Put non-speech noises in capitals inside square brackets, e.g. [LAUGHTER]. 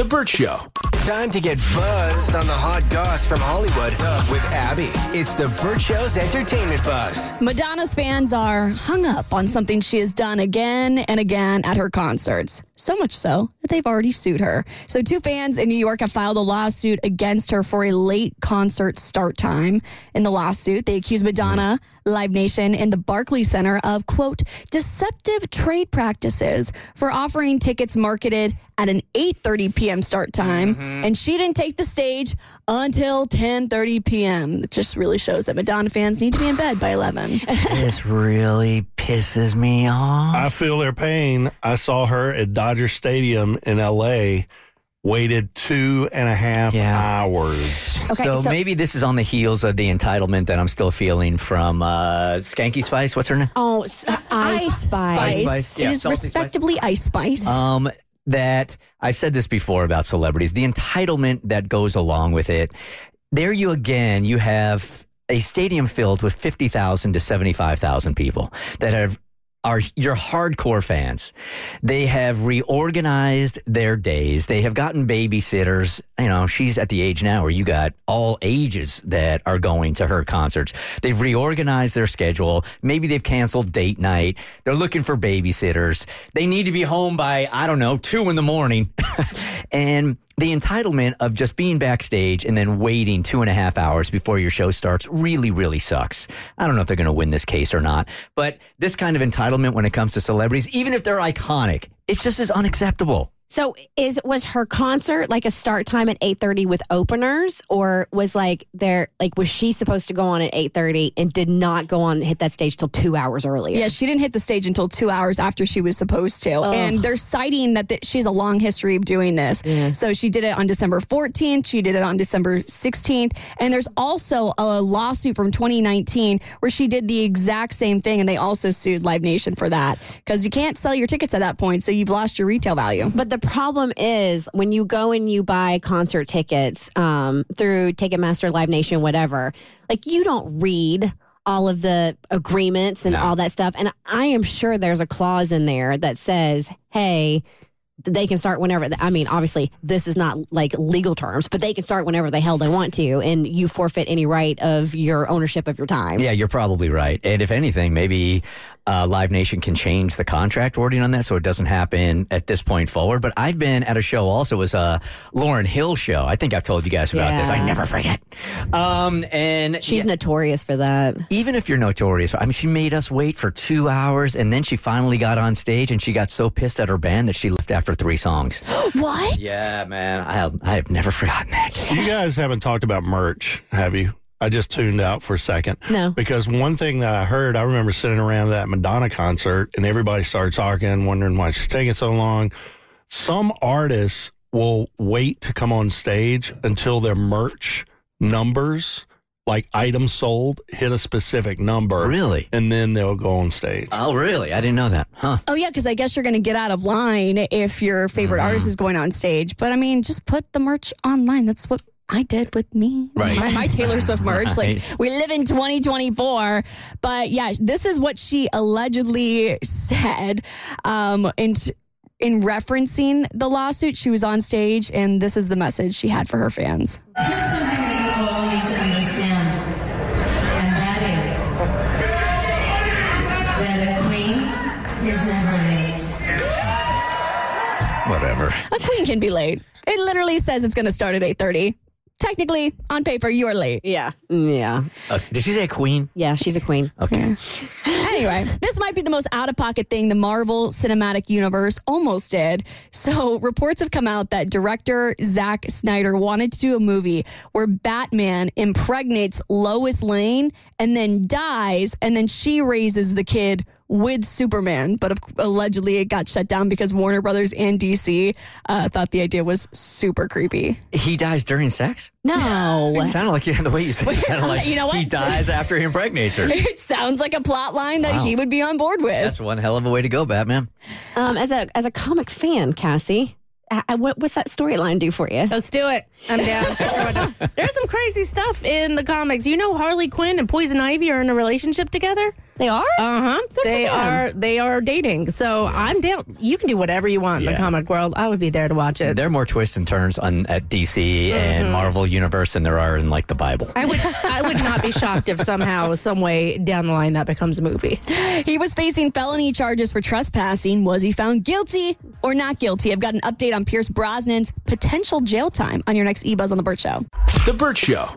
The Burt Show. Time to get buzzed on the hot goss from Hollywood with Abby. It's the Burt Show's entertainment buzz. Madonna's fans are hung up on something she has done again and again at her concerts. So much so that they've already sued her. So, two fans in New York have filed a lawsuit against her for a late concert start time. In the lawsuit, they accuse Madonna, Live Nation, and the Barclays Center of, quote, deceptive trade practices for offering tickets marketed at an 8.30 p.m. start time. Mm-hmm. And she didn't take the stage until 10.30 p.m. It just really shows that Madonna fans need to be in bed by 11. This really pisses me off. I feel their pain. I saw her at Dodger Stadium in LA, waited two and a half Yeah. hours. Okay, so, so- maybe this is on the heels of the entitlement that I'm still feeling from uh, Skanky Spice. What's her name? Oh, s- Ice Ice Spice. Spice. Spice. Yeah, is salty spice. respectably Ice Spice. Um, that I've said this before about celebrities, the entitlement that goes along with it. There you again, you have a stadium filled with 50,000 to 75,000 people that have are your hardcore fans. They have reorganized their days. They have gotten babysitters. You know, she's at the age now where you got all ages that are going to her concerts. They've reorganized their schedule. Maybe they've canceled date night. They're looking for babysitters. They need to be home by, I don't know, two in the morning. [LAUGHS] and the entitlement of just being backstage and then waiting two and a half hours before your show starts really, really sucks. I don't know if they're going to win this case or not, but this kind of entitlement when it comes to celebrities, even if they're iconic, it's just as unacceptable. So is was her concert like a start time at eight thirty with openers, or was like there like was she supposed to go on at eight thirty and did not go on and hit that stage till two hours earlier? Yeah, she didn't hit the stage until two hours after she was supposed to. And they're citing that th- she has a long history of doing this. So she did it on December 14th, she did it on December 16th. And there's also a lawsuit from 2019 where she did the exact same thing. And they also sued Live Nation for that because you can't sell your tickets at that point. So you've lost your retail value. But the problem is when you go and you buy concert tickets um, through Ticketmaster, Live Nation, whatever, like you don't read all of the agreements and all that stuff. And I am sure there's a clause in there that says, hey, they can start whenever. I mean, obviously, this is not like legal terms, but they can start whenever the hell they want to, and you forfeit any right of your ownership of your time. Yeah, you're probably right. And if anything, maybe uh, Live Nation can change the contract wording on that so it doesn't happen at this point forward. But I've been at a show also, was a Lauryn Hill show. I think I've told you guys about this. I never forget. Um, and She's notorious for that. even if you're notorious, I mean, she made us wait for two hours and then she finally got on stage and she got so pissed at her band that she left after three songs. [GASPS] What? yeah, man. I have, I have never forgotten that. [LAUGHS] You guys haven't talked about merch, have you? I just tuned out for a second. No. Because one thing that I heard, I remember sitting around that Madonna concert and everybody started talking, wondering why she's taking so long. Some artists will wait to come on stage until their merch numbers, like items sold, hit a specific number. Really? And then they'll go on stage. Oh, really? I didn't know that. Huh. Oh, yeah, because I guess you're going to get out of line if your favorite artist is going on stage. But I mean, just put the merch online. That's what I did with me. Right. My, my Taylor [LAUGHS] Swift merch. Like, Right. we live in 2024. But yeah, this is what she allegedly said. Um, in, in referencing the lawsuit, she was on stage, and this is the message she had for her fans. Whatever. [LAUGHS] A queen can be late. It literally says it's going to start at 8.30. Technically, on paper, you are late. Yeah. Yeah. Uh, did she say queen? Yeah. She's a queen. Okay. Anyway, this might be the most out of pocket thing the Marvel Cinematic Universe almost did. So, reports have come out that director Zack Snyder wanted to do a movie where Batman impregnates Lois Lane and then dies, and then she raises the kid with Superman. But allegedly, it got shut down because Warner Brothers and DC uh, thought the idea was super creepy. He dies during sex? No. [LAUGHS] It sounded like the way you said it sounded like [LAUGHS] You know what? he dies after he impregnates her. [LAUGHS] It sounds like a plot line that Wow. he would be on board with. That's one hell of a way to go, Batman. Um, as a as a comic fan, Cassie, uh, what, what's that storyline do for you? Let's do it. I'm down. There's some crazy stuff in the comics. You know, Harley Quinn and Poison Ivy are in a relationship together. They are. Uh huh. They are. They are dating. So I'm down. You can do whatever you want in Yeah. the comic world. I would be there to watch it. There are more twists and turns on at DC and Marvel Universe than there are in like the Bible. I would. I would not be shocked if somehow, some way down the line, that becomes a movie. [LAUGHS] He was facing felony charges for trespassing. Was he found guilty or not guilty? I've got an update on Pierce Brosnan's potential jail time on your next eBuzz on the Burt Show. The Burt Show.